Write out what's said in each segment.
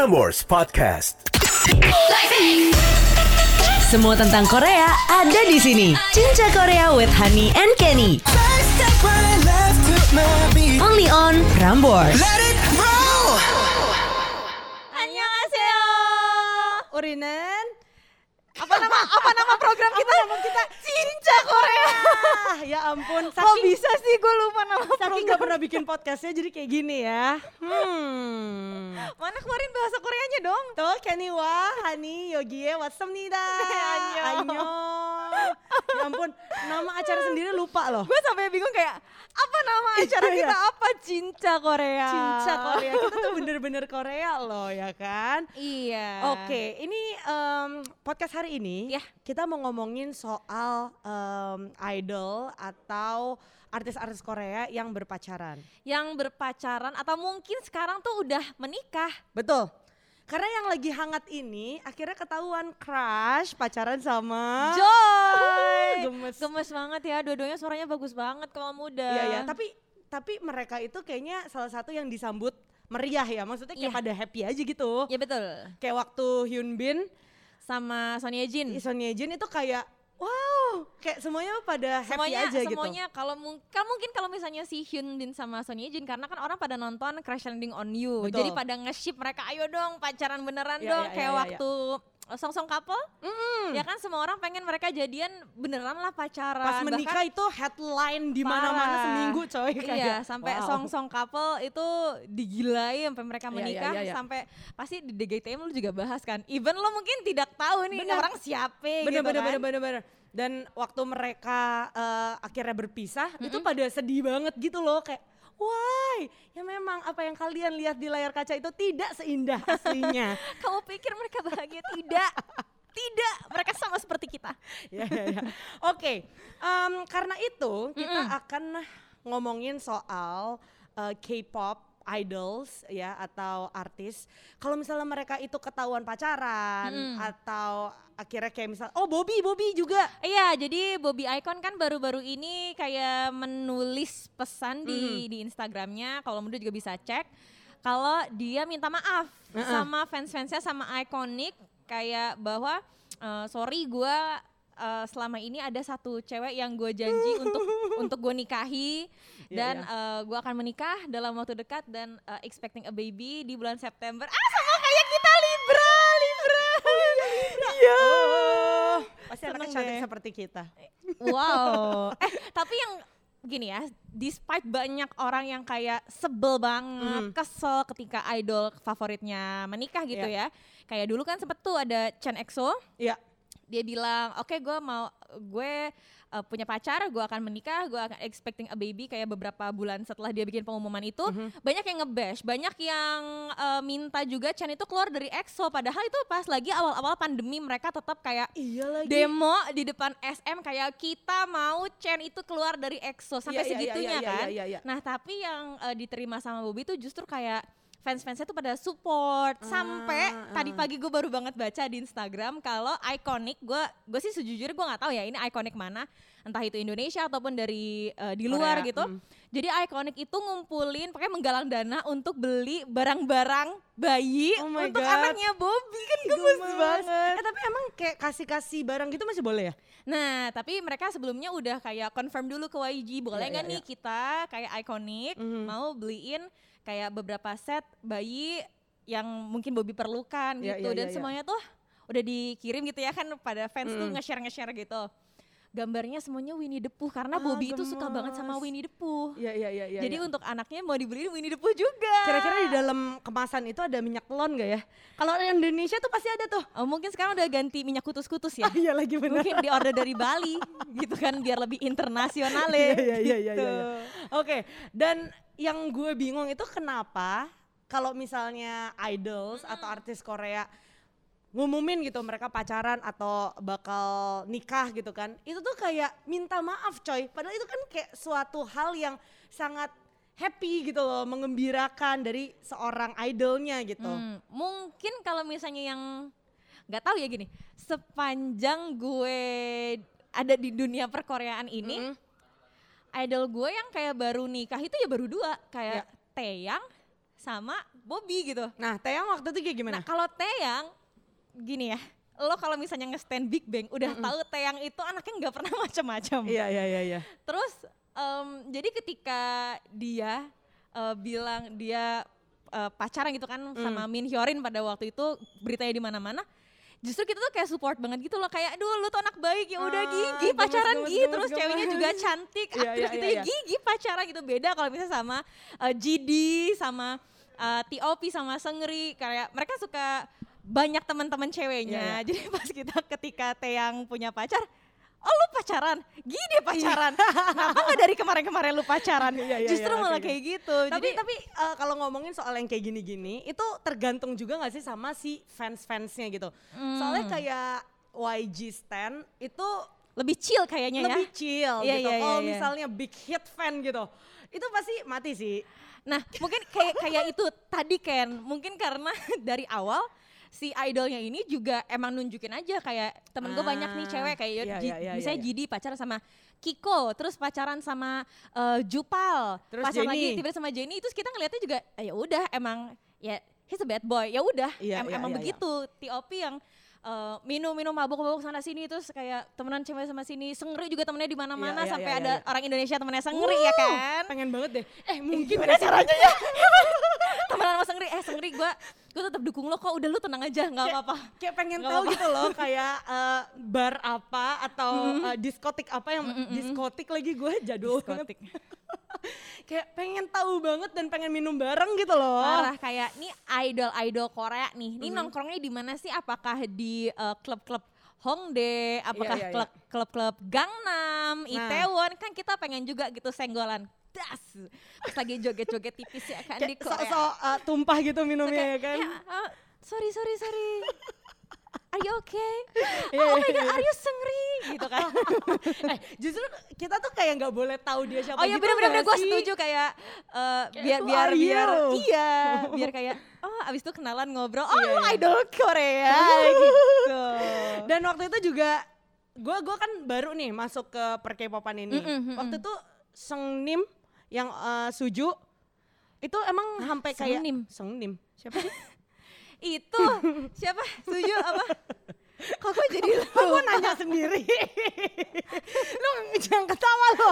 Prambors Podcast. Semua tentang Korea ada di sini. Cinca Korea with Honey and Kenny. Only on Prambors. Annyeonghaseyo. Urinen. Apa nama apa nama program kita? Apa nama kita Cinca Korea. Ah, ya ampun, saking, kok bisa sih gue lupa nama saking program. Saking gak pernah bikin podcastnya jadi kayak gini ya. Hmm. Mana kemarin bahasa Koreanya dong? Tuh, Keniwa, Hani, Yogie, Watsamnida. Annyeong. Ampun, nama acara sendiri lupa loh. Gue sampai bingung kayak apa nama acara Iya, kita iya. apa Cinca Korea. Cinca Korea, kita tuh bener-bener Korea loh ya kan. Iya. Oke, ini em, podcast hari ini Ya. kita mau ngomongin soal em, idol atau artis-artis Korea yang berpacaran. Yang berpacaran atau mungkin sekarang tuh udah menikah. Betul. Karena yang lagi hangat ini akhirnya ketahuan crush pacaran sama Joy. gemes. Gemes banget ya, dua-duanya suaranya bagus banget kalau muda. Iya ya, tapi tapi mereka itu kayaknya salah satu yang disambut meriah ya. Maksudnya kayak Iya. pada happy aja gitu. Ya betul. Kayak waktu Hyun Bin, Sama Sonia Jin. Son Ye Jin itu kayak wow, kayak semuanya pada happy semuanya aja gitu. semuanya kalau kan mungkin kalau misalnya si Hyun Bin sama Son Ye Jin karena kan orang pada nonton Crash Landing on You Betul. jadi pada nge-ship mereka ayo dong pacaran beneran Ya, dong ya, kayak ya, ya, waktu Song Song Couple ya kan semua orang pengen mereka jadian beneran lah pacaran Pas Bahkan- menikah itu headline di mana-mana seminggu coy kayak. Iya, sampai wow. song song couple itu digilai sampai mereka Iya, iya, menikah iya, iya. sampai pasti di DGTM lu juga bahas kan. Even lo mungkin tidak tahu nih Bener. orang siapa bener gitu bener kan. bener bener bener dan waktu mereka eh, akhirnya berpisah itu Mm-mm. pada sedih banget gitu loh kayak why ya memang apa yang kalian lihat di layar kaca itu tidak seindah aslinya Kamu pikir mereka bahagia? Tidak. Tidak, mereka sama seperti kita. ya ya ya oke em, karena itu kita Mm-mm. akan ngomongin soal eh, K-pop idols ya atau artis kalau misalnya mereka itu ketahuan pacaran Mm-mm. atau akhirnya kayak misal oh Bobby Bobby juga Iya, jadi Bobby Icon kan baru-baru ini kayak menulis pesan di di Instagramnya. Kalau menurut juga bisa cek. Kalau dia minta maaf Uh-uh. sama fans-fansnya sama Iconic kayak bahwa eh, sorry gue selama ini ada satu cewek yang gue janji untuk untuk gue nikahi Iya, dan iya. gue akan menikah dalam waktu dekat dan eh, expecting a baby di bulan September. Ah sama kayak kita Libra, Libra. Iya. Oh, pasti Seneng cantik deh. seperti kita. Wow. eh, tapi yang gini ya, despite banyak orang yang kayak sebel banget, Mm. kesel ketika idol favoritnya menikah gitu Iya. ya. Kayak dulu kan sempet tuh ada Chen EXO, Iya. Dia bilang, "Oke, gue mau gue uh, punya pacar, gue akan menikah, gue akan expecting a baby." Kayak beberapa bulan setelah dia bikin pengumuman itu, Mhm. banyak yang ngebash, banyak yang uh, minta juga Chen itu keluar dari EXO. Padahal itu pas lagi awal-awal pandemi mereka tetap kayak Iya lagi. demo di depan SM kayak kita mau Chen itu keluar dari EXO sampai Iya, iya, iya, segitunya iya, kan. iya, iya. Nah tapi yang eh, diterima sama Bobby itu justru kayak fans-fansnya tuh pada support sampai Ah, tadi pagi gue baru banget baca di Instagram kalau iconic gue gue sih sejujurnya gue nggak tahu ya ini iconic mana entah itu Indonesia ataupun dari eh, di luar Korea, gitu. mm. Jadi iconic itu ngumpulin pakai menggalang dana untuk beli barang-barang bayi Oh my untuk God. anaknya Bobby kan gemes banget. Eh tapi emang kayak kasih-kasih barang gitu masih boleh ya? Nah, tapi mereka sebelumnya udah kayak confirm dulu ke YG, boleh Iya, nggak iya, nih kita kayak iconic Mhm. mau beliin kayak beberapa set bayi yang mungkin Bobby perlukan Iya, gitu iya, dan iya, iya. semuanya tuh udah dikirim gitu ya kan pada fans tuh Mm. nge-share nge-share gitu. Gambarnya semuanya Winnie the Pooh karena Ah, Bobby itu suka banget sama gemes. Winnie the Pooh. Iya iya iya. iya, Jadi iya. untuk anaknya mau dibeliin Winnie the Pooh juga. kira-kira di dalam kemasan itu ada minyak telon gak ya? Kalau Indonesia tuh pasti ada tuh. Oh, mungkin sekarang udah ganti minyak kutus-kutus ya. Iya lagi benar. mungkin di order dari Bali gitu kan biar lebih internasional ya. Iya iya iya iya. gitu. iya. Oke, dan yang gue bingung itu kenapa kalau misalnya idols atau artis Korea ngumumin gitu mereka pacaran atau bakal nikah gitu kan itu tuh kayak minta maaf coy. Padahal itu kan kayak suatu hal yang sangat happy gitu loh mengembirakan dari seorang idolnya gitu. Hmm, mungkin kalau misalnya yang nggak tahu ya gini, sepanjang gue ada di dunia perkoreaan ini, Mm-mm. Idol gue yang kayak baru nikah itu ya baru dua, kayak Ya. Taeyang sama Bobby gitu. Nah, Taeyang waktu itu kayak gimana? Nah kalau Taeyang gini ya, lo kalau misalnya nge-stand Big Bang udah tahu Taeyang itu anaknya nggak pernah macam-macam. Iya, iya, iya, iya. Terus em, jadi ketika dia eh, bilang dia eh, pacaran gitu kan sama Min Hyorin pada waktu itu beritanya di mana-mana. Justru kita tuh kayak support banget gitu loh kayak aduh lu tuh anak baik ya udah Ah, gigi gemes, pacaran gemes, gitu gemes, terus ceweknya gemes. juga cantik Iya, aktris iya, gitu iya, ya iya. gigi pacaran gitu beda kalau misalnya sama eh, GD sama eh, TOP sama Sengri kayak mereka suka banyak teman-teman ceweknya Iya, jadi pas kita ketika Teyang punya pacar Oh lu pacaran? Gini dia pacaran. Kenapa nggak dari kemarin-kemarin lu pacaran? Iya, iya, Justru iya, malah oke, kayak gitu. Tapi Jadi tapi eh, kalau ngomongin soal yang kayak gini-gini, itu tergantung juga nggak sih sama si fans-fansnya gitu. Soalnya Hmm. kayak YG Stan itu lebih chill kayaknya lebih ya. chill Iya, gitu. iya, iya, Kalau iya. misalnya big hit fan gitu, itu pasti mati sih. Nah, mungkin kayak kayak itu tadi Ken, mungkin karena dari awal si idolnya ini juga emang nunjukin aja kayak temen gue banyak nih Ah, cewek kayak iya, Ji- iya, iya, misalnya iya. Jidi pacaran sama Kiko, terus pacaran sama eh, Jupal, Terus pacaran lagi Jennie. tiba sama Jenny, terus kita ngeliatnya juga "Ah, ya udah emang ya he's a bad boy, ya udah Iya, em- iya, emang iya, iya. begitu. TOP yang eh, minum-minum mabuk-mabuk sana sini terus kayak temenan cewek sama sini, Sengri juga temennya di mana-mana Iya, iya, sampai iya, ada iya. orang Indonesia temennya Sengri ya kan. Pengen banget deh. Eh mungkin Gimana caranya ya? Temenan sama Sengri, eh Sengri gue gue tetap dukung lo kok, udah lu tenang aja, nggak apa-apa. kayak pengen tahu gitu loh kayak eh, bar apa atau eh, diskotik apa yang diskotik lagi gue jadul. Diskotik. kayak pengen tahu banget dan pengen minum bareng gitu loh. Parah kayak nih idol-idol Korea nih, ini nongkrongnya di mana sih? Apakah di eh, klub-klub Hongdae, apakah iya, iya. klub klub-klub Gangnam, Nah. Itaewon, kan kita pengen juga gitu senggolan. Das, pas lagi joget-joget tipis ya kan di Korea. sok-sok eh, tumpah gitu minumnya ya kan. "Ya, ah, sorry, sorry, sorry. Are you okay? Iya, oh my iya, god, iya. are you sengri? Gitu kan. eh justru kita tuh kayak nggak boleh tau dia siapa Oh iya gitu bener-bener nggak gue setuju kayak eh, biar biar biar iya biar kayak oh abis itu kenalan ngobrol oh Iya, lu iya. idol Korea gitu. Dan waktu itu juga gue gua kan baru nih masuk ke perkepopan ini. Mm-mm, mm-mm. Waktu itu Sengnim yang eh, Suju itu emang sampai kayak Sengnim? Sengnim. Siapa sih? itu siapa setuju apa? Kok gue jadi Kok gue nanya sendiri? lu jangan ketawa lo.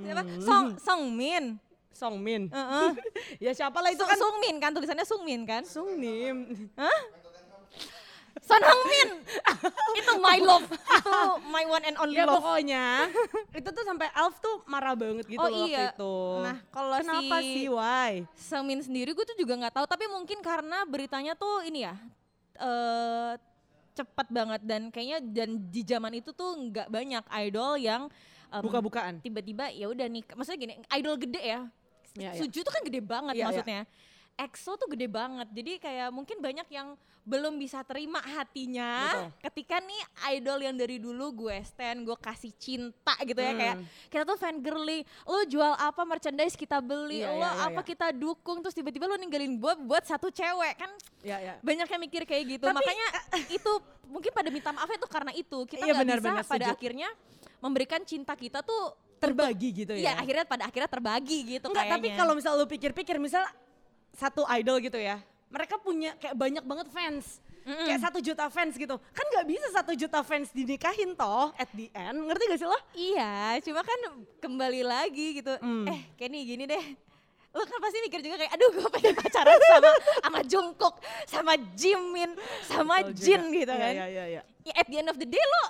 siapa? Song Songmin. Songmin. Heeh. ya siapa lah itu kan Sungmin kan tulisannya Sungmin kan? Sungnim. Son Heung-min. itu my love. itu my one and only Ya love. pokoknya itu tuh sampai Alf tuh marah banget gitu Oh loh iya. waktu itu. Nah, kalau Kenapa si- sih? Why? Semin sendiri gue tuh juga nggak tahu tapi mungkin karena beritanya tuh ini ya eh cepat banget dan kayaknya dan di zaman itu tuh nggak banyak idol yang em, Buka-bukaan. tiba-tiba ya udah nih maksudnya gini idol gede ya iya. Suju tuh kan gede banget iya. maksudnya EXO tuh gede banget jadi kayak mungkin banyak yang belum bisa terima hatinya Betul. ketika nih idol yang dari dulu gue stand gue kasih cinta gitu ya Hmm. kayak kita tuh fan girly lo jual apa merchandise kita beli Iya, lo iya, iya, apa iya. kita dukung terus tiba-tiba lo ninggalin buat buat satu cewek kan Ya ya. banyak yang mikir kayak gitu Tapi- makanya itu mungkin pada minta maaf itu karena itu kita Iya, nggak benar, bisa benar, pada setuju. akhirnya memberikan cinta kita tuh Terbagi gitu Iya ya. akhirnya pada akhirnya terbagi gitu Enggak, tapi kalau misal lu pikir-pikir misal satu idol gitu ya. Mereka punya kayak banyak banget fans. Mm-mm. Kayak satu juta fans gitu. Kan nggak bisa satu juta fans dinikahin toh at the end. Ngerti gak sih lo? Iya, cuma kan kembali lagi gitu. Hmm. Eh, Kenny gini deh. Lo kan pasti mikir juga kayak, aduh gue pengen pacaran sama sama Jungkook, sama Jimin, sama Jin juga. gitu Iya, kan. Iya, iya, iya. Ya, at the end of the day lo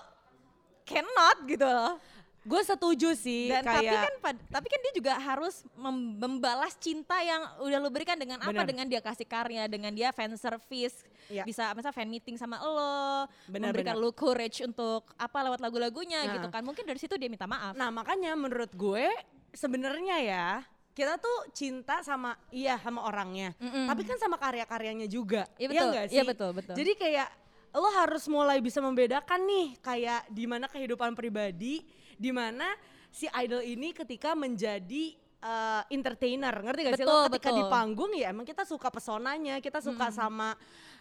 cannot gitu loh. Gue setuju sih Dan kayak tapi kan tapi kan dia juga harus mem- membalas cinta yang udah lo berikan dengan apa? Benar. Dengan dia kasih karya, dengan dia fan service, Iya. bisa masa fan meeting sama lo, Benar, memberikan benar. lo courage untuk apa lewat lagu-lagunya Nah. gitu kan. Mungkin dari situ dia minta maaf. Nah makanya menurut gue sebenarnya ya kita tuh cinta sama iya sama orangnya, Mm-mm. tapi kan sama karya-karyanya juga. Iya Iya betul, iya sih? betul, betul. Jadi kayak lo harus mulai bisa membedakan nih kayak di mana kehidupan pribadi, di mana si idol ini ketika menjadi eh, entertainer, ngerti gak sih lo? Ketika betul. di panggung ya emang kita suka pesonanya, kita suka sama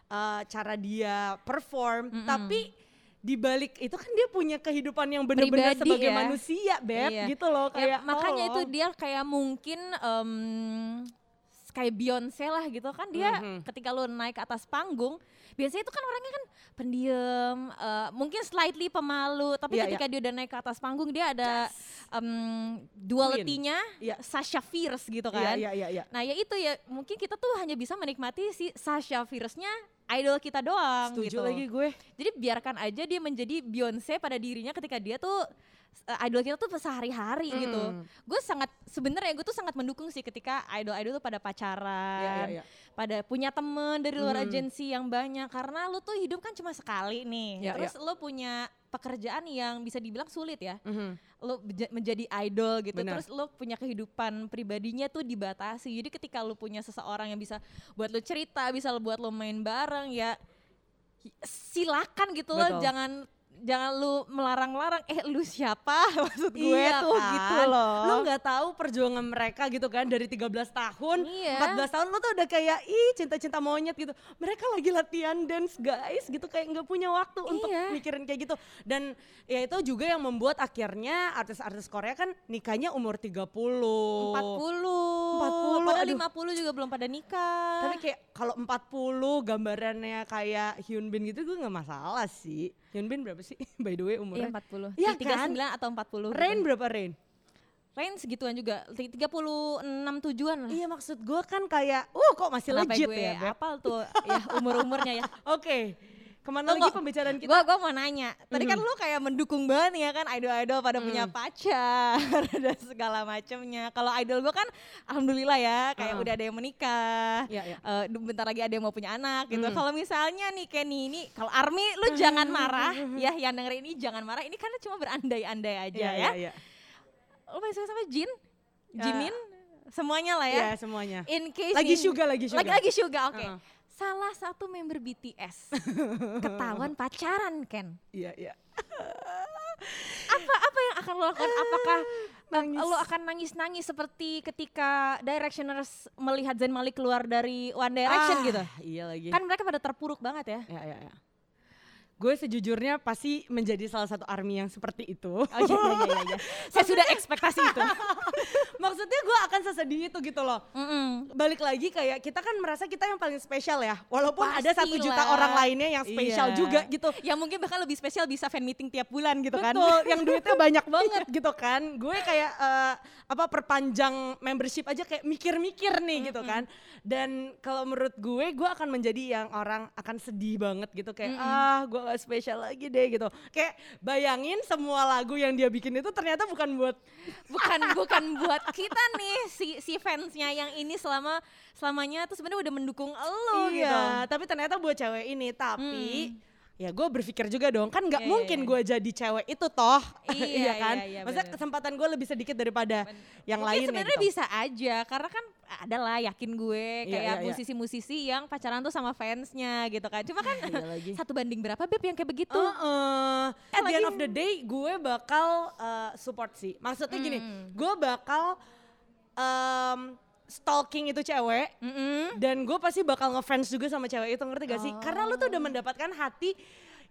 eh, cara dia perform, Mm-mm. tapi di balik itu kan dia punya kehidupan yang benar-benar sebagai ya. manusia, beb, Iya. gitu loh Ya, kayak makanya itu tolong. dia kayak mungkin em, kayak Beyonce lah gitu kan dia Mhm. ketika lo naik ke atas panggung biasanya itu kan orangnya kan pendiam eh, mungkin slightly pemalu tapi Iya, ketika dia udah naik ke atas panggung dia ada em, duality-nya Iya. Sasha Fierce gitu Iya, kan iya, iya, iya. nah ya itu ya mungkin kita tuh hanya bisa menikmati si Sasha Fierce-nya idol kita doang Setuju gitu lagi gue. jadi biarkan aja dia menjadi Beyonce pada dirinya ketika dia tuh uh, idol kita tuh sehari-hari gitu. Mm. Gue sangat sebenarnya gue tuh sangat mendukung sih ketika idol-idol tuh pada pacaran, Iya, iya, iya. pada punya temen dari luar Mm. agensi yang banyak karena lu tuh hidup kan cuma sekali nih. Iya, Terus lu punya pekerjaan yang bisa dibilang sulit ya. Mhm. Lu beja- menjadi idol gitu. Benar. Terus lu punya kehidupan pribadinya tuh dibatasi. Jadi ketika lu punya seseorang yang bisa buat lu cerita, bisa lu buat lu main bareng ya silakan gitu loh, Betul. jangan jangan lu melarang-larang eh lu siapa maksud gue Iya tuh kan? gitu loh. Lu nggak tahu perjuangan mereka gitu kan dari 13 tahun, Iya. 14 tahun lu tuh udah kayak ih cinta-cinta monyet gitu. Mereka lagi latihan dance guys gitu kayak nggak punya waktu untuk Iya. mikirin kayak gitu. Dan ya itu juga yang membuat akhirnya artis-artis Korea kan nikahnya umur 30. 40. 40, Padahal aduh. 50 juga belum pada nikah. Tapi kayak kalau 40 gambarannya kayak Hyun Bin gitu gue nggak masalah sih. Hyun Bin berapa sih by the way Iya umurnya? 40. Iya Tiga kan? 39 atau 40. Rain gitu. berapa Rain? Rain segituan juga. Ti- 36 tujuan lah. Iya maksud gue kan kayak, uh kok masih Kenapa legit gue ya Beb? apal tuh ya umur-umurnya ya. Oke, ke mana Tunggu. lagi pembicaraan kita? Gue gua mau nanya. Tadi kan lu kayak mendukung banget ya kan idol-idol pada punya Mhm. pacar dan segala macemnya. Kalau idol gue kan alhamdulillah ya kayak Heeh. udah ada yang menikah. Iya. Eh, du- bentar lagi ada yang mau punya anak gitu. Mhm. Kalau misalnya nih Kenny ini, kalau Army lu jangan marah ya, yang denger ini jangan marah. Ini karena cuma berandai-andai aja Iya, ya. iya, iya. Lu masih sama Jin? Ya. Jimin? Semuanya lah ya. Iya, semuanya. In case Lagi Suga, lagi Suga. Lagi lagi Suga, oke. Heeh. Salah satu member BTS ketahuan pacaran Ken. Iya, iya. Apa apa yang akan lo lakukan? Apakah Nangis. lo akan nangis-nangis seperti ketika Directioners melihat Zayn Malik keluar dari One Direction Ah, gitu? Iya lagi. Kan mereka pada terpuruk banget ya. Iya, iya, iya. Gue sejujurnya pasti menjadi salah satu army yang seperti itu. Oh iya iya iya. iya. Saya sudah ekspektasi itu. Maksudnya gue akan sesedih itu gitu loh. Mm-mm. Balik lagi kayak kita kan merasa kita yang paling spesial ya. Walaupun ada satu juta orang lainnya yang spesial Iya. juga gitu. Yang mungkin bahkan lebih spesial bisa fan meeting tiap bulan gitu kan. Betul, yang duitnya banyak banget gitu kan. Gue kayak eh, apa perpanjang membership aja kayak mikir-mikir nih gitu kan. Dan kalau menurut gue, gue akan menjadi yang orang akan sedih banget gitu kayak ah gue spesial lagi deh gitu. Kayak bayangin semua lagu yang dia bikin itu ternyata bukan buat bukan bukan buat kita nih si si fansnya yang ini selama selamanya tuh sebenarnya udah mendukung lo gitu. iya, tapi ternyata buat cewek ini. Tapi ya gue berpikir juga dong kan nggak Iya, iya, mungkin iya. gue jadi cewek itu toh Iya, kan iya, iya, maksudnya kesempatan gue lebih sedikit daripada yang lainnya sebenarnya gitu. bisa aja karena kan ada lah yakin gue Iya, kayak iya, iya. musisi-musisi yang pacaran tuh sama fansnya gitu kan. Cuma kan Iya satu banding berapa beb yang kayak begitu? Heeh. At the end of the day, gue bakal uh, support sih. Maksudnya gini, Hmm. gue bakal um, stalking itu cewek Mm-mm. dan gue pasti bakal ngefans juga sama cewek itu ngerti gak sih? Karena lu tuh Oh. udah mendapatkan hati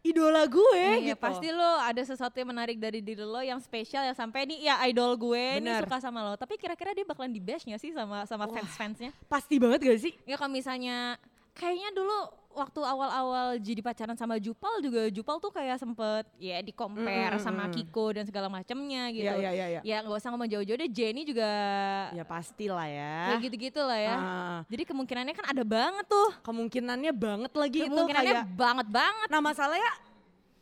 idola gue Iya, gitu. pasti lo ada sesuatu yang menarik dari diri lo yang spesial yang sampai nih ya idol gue nih Benar. suka sama lo. Tapi kira-kira dia bakalan di bash gak sih sama sama fans-fansnya? Pasti banget gak sih? Ya kalau misalnya kayaknya dulu waktu awal-awal jadi pacaran sama Jupal juga Jupal tuh kayak sempet ya di compare Mm, sama. Kiko dan segala macamnya gitu. Iya, iya, iya, iya. Ya nggak usah ngomong jauh-jauh deh Jenny juga Ya pasti lah ya. kayak gitu-gitu lah ya. Ah, Jadi kemungkinannya kan ada banget tuh. kemungkinannya banget lagi itu Kemungkinannya kayak banget banget. Nah masalahnya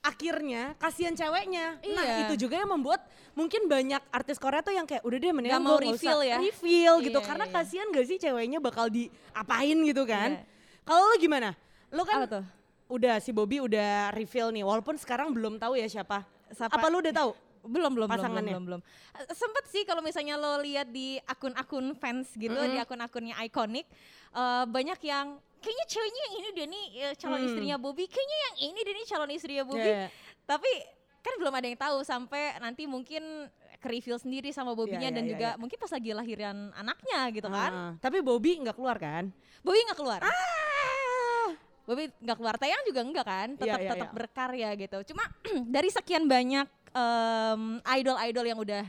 akhirnya kasihan ceweknya. Nah Iya. itu juga yang membuat mungkin banyak artis Korea tuh yang kayak udah deh mendingan mau reveal ya. Reveal gitu Iya, karena iya. kasihan gak sih ceweknya bakal diapain gitu kan. Iya. Kalau lo gimana? Lo kan Apa tuh? udah si Bobby udah reveal nih walaupun sekarang belum tahu ya siapa. Siapa? Apa lo udah tahu? belum belum belum Pasangannya? belum belum belum. Eh, sempet sih kalau misalnya lo lihat di akun-akun fans gitu Mm-mm. di akun-akunnya ikonik eh, banyak yang kayaknya ceweknya yang ini dia nih eh, calon Hmm. istrinya Bobby kayaknya yang ini dia nih calon istrinya Bobby iya. tapi kan belum ada yang tahu sampai nanti mungkin ke reveal sendiri sama Bobinya Iya, dan iya, juga iya. mungkin pas lagi lahiran anaknya gitu kan Ah, tapi Bobby nggak keluar kan? Bobby nggak keluar Bobby nggak keluar tayang juga enggak kan tetap Iya, iya, tetap iya. berkarya gitu cuma dari sekian banyak em, idol-idol yang udah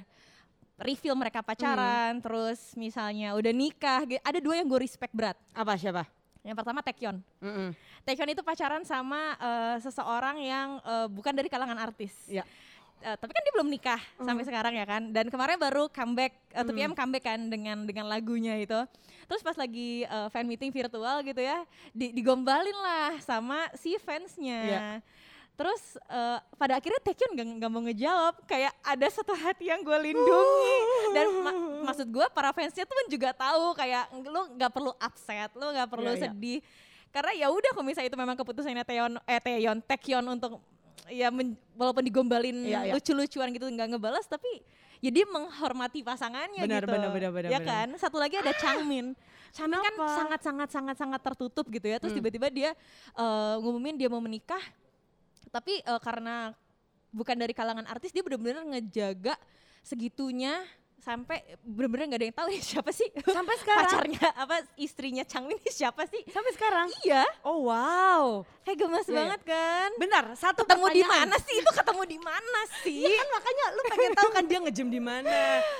reveal mereka pacaran, terus misalnya udah nikah, gitu. ada dua yang gue respect berat. Apa siapa? Yang pertama Taekyon. Mm-mm. Taekyon itu pacaran sama eh, seseorang yang eh, bukan dari kalangan artis. Ya. Eh, tapi kan dia belum nikah sampai sekarang ya kan. Dan kemarin baru comeback, uh, 2PM comeback kan dengan dengan lagunya itu. Terus pas lagi eh, fan meeting virtual gitu ya, di, digombalin lah sama si fansnya. Iya. Terus eh, pada akhirnya Taekyon gak, nggak mau ngejawab, kayak ada satu hati yang gue lindungi. Dan ma- maksud gue para fansnya tuh juga tahu kayak lu nggak perlu upset, lu nggak perlu Iya, iya. sedih. Karena ya udah kalau misalnya itu memang keputusannya Taeyeon, eh Taeyeon, Taekyon untuk ya men- walaupun digombalin Iya, iya. lucu-lucuan gitu nggak ngebalas tapi ya dia menghormati pasangannya Benar, gitu. benar, benar, benar, ya benar. kan? Satu lagi ada Changmin. Changmin kan sangat sangat sangat sangat tertutup gitu ya. Hmm. Terus tiba-tiba dia eh, ngumumin dia mau menikah tapi eh, karena bukan dari kalangan artis dia benar-benar ngejaga segitunya sampai benar-benar nggak ada yang tahu ini siapa sih Sampai sekarang. pacarnya apa istrinya Changmin ini siapa sih Sampai sekarang. iya Oh wow. kayak gemes Iya, iya. banget kan Bentar, satu ketemu di mana sih itu ketemu di mana sih Iya kan makanya lu pengen tahu kan dia ngejem di mana,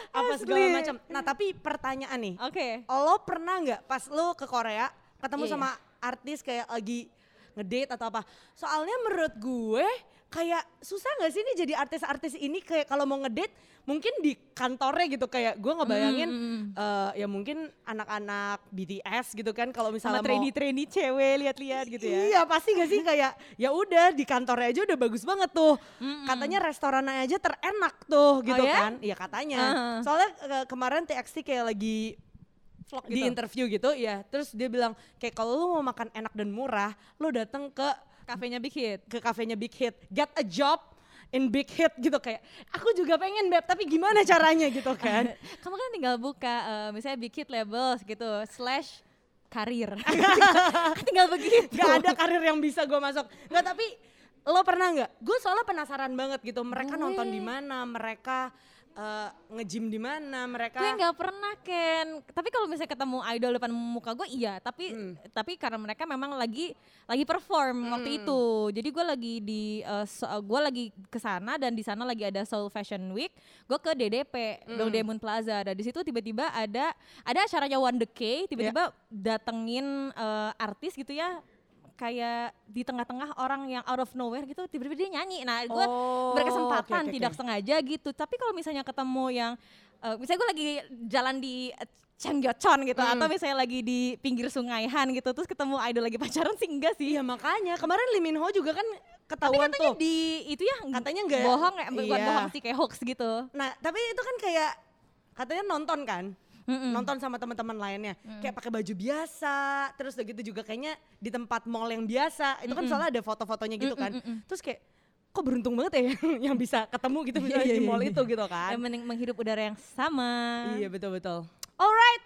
apa segala macam. Nah tapi pertanyaan nih, oke lo pernah nggak pas lo ke Korea ketemu Iya, sama artis kayak lagi ngedate atau apa? Soalnya menurut gue kayak susah nggak sih nih jadi artis-artis ini kayak kalau mau ngedate mungkin di kantornya gitu kayak gue ngebayangin Mm, eh, ya mungkin anak-anak BTS gitu kan kalau sama misalnya mau trainee-trainee cewek lihat-lihat gitu ya Iya pasti gak sih kayak ya udah di kantornya aja udah bagus banget tuh. Mm-mm. Katanya restorannya aja terenak tuh gitu Oh ya? kan. Iya katanya. Uh-huh. Soalnya eh, kemarin TXT kayak lagi vlog di gitu interview gitu ya. Terus dia bilang kayak kalau lu mau makan enak dan murah, lu datang ke kafenya Big Hit ke kafenya Big Hit, get a job in Big Hit gitu kayak aku juga pengen beb tapi gimana caranya gitu kan. kamu kan tinggal buka eh, misalnya Big Hit Labels gitu slash karir tinggal begitu Gak ada karir yang bisa gue masuk. Nggak tapi lo pernah nggak? Gue soalnya penasaran banget gitu. Mereka Gue- nonton di mana? Mereka eh, nge-gym di mana? Mereka gue nggak pernah Ken tapi kalau misalnya ketemu idol depan muka gue iya tapi Hmm. tapi karena mereka memang lagi lagi perform waktu Hmm. itu jadi gue lagi di eh, so- gue lagi ke sana dan di sana lagi ada Seoul Fashion Week gue ke DDP Hmm. Dong Diamond Plaza dan di situ tiba-tiba ada ada acaranya One The K tiba-tiba Ya. datengin eh, artis gitu ya kayak di tengah-tengah orang yang out of nowhere gitu tiba-tiba dia nyanyi nah gue Oh, berkesempatan oke, oke, tidak sengaja gitu tapi kalau misalnya ketemu yang eh, misalnya gue lagi jalan di Changgyecheon gitu Hmm. atau misalnya lagi di pinggir sungai Han gitu terus ketemu idol lagi pacaran sih enggak sih Iya makanya kemarin Lee Min Ho juga kan tapi ketahuan katanya tuh. di itu ya Katanya nggak- bohong ya bukan iya. bohong sih kayak hoax gitu Nah tapi itu kan kayak katanya nonton kan. Mm-mm. Nonton sama teman-teman lainnya, kayak pakai baju biasa, terus udah gitu juga kayaknya di tempat mall yang biasa, itu kan soalnya ada foto-fotonya gitu kan, Mm-mm-mm. terus kayak kok beruntung banget ya yang bisa ketemu gitu Iya, misalnya iya, di iya, mall iya. itu gitu kan. yang mending menghirup udara yang sama Iya betul betul. Alright,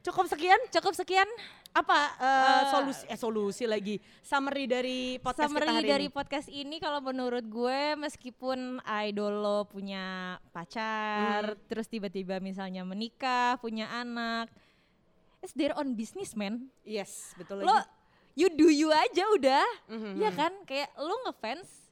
cukup sekian. cukup sekian Apa eh, Eh, solusi eh solusi lagi summary dari podcast kita summary hari dari ini? podcast ini kalau menurut gue meskipun idol lo punya pacar Hmm. terus tiba-tiba misalnya menikah punya anak it's their own business man Yes, betul lo lagi. you do you aja udah Mhm. ya kan kayak lo ngefans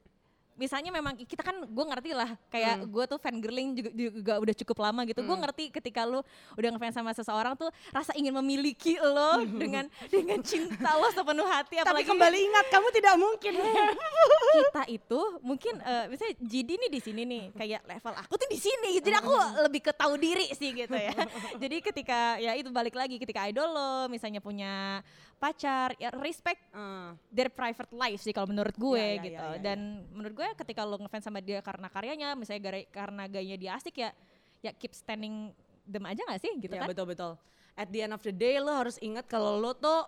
misalnya memang kita kan gue ngerti lah kayak Hmm. gue tuh fan girling juga, juga udah cukup lama gitu gue ngerti ketika lo udah ngefans sama seseorang tuh rasa ingin memiliki lo dengan dengan cinta lo sepenuh hati Tapi apalagi kembali ingat kamu tidak mungkin. kita itu mungkin eh, misalnya Jidi nih di sini nih kayak level aku tuh di sini jadi aku lebih ke tahu diri sih gitu ya jadi ketika ya itu balik lagi ketika idol lo misalnya punya pacar ya respect Eh, their private life sih kalau menurut gue Ya, ya, gitu ya, ya, ya. dan menurut gue ketika lo ngefans sama dia karena karyanya misalnya gara- karena gayanya dia asik ya ya keep standing them aja gak sih gitu ya kan betul betul. At the end of the day lo harus ingat kalau lo tuh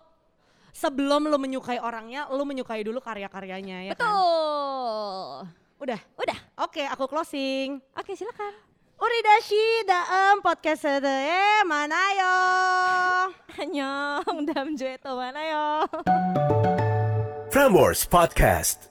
sebelum lo menyukai orangnya, lo menyukai dulu karya-karyanya ya kan. betul Udah. udah Oke, aku closing. oke silakan Uridashi daem podcast sedeye manayo. Annyeong, damjoe to mana yo. Frameworks Podcast.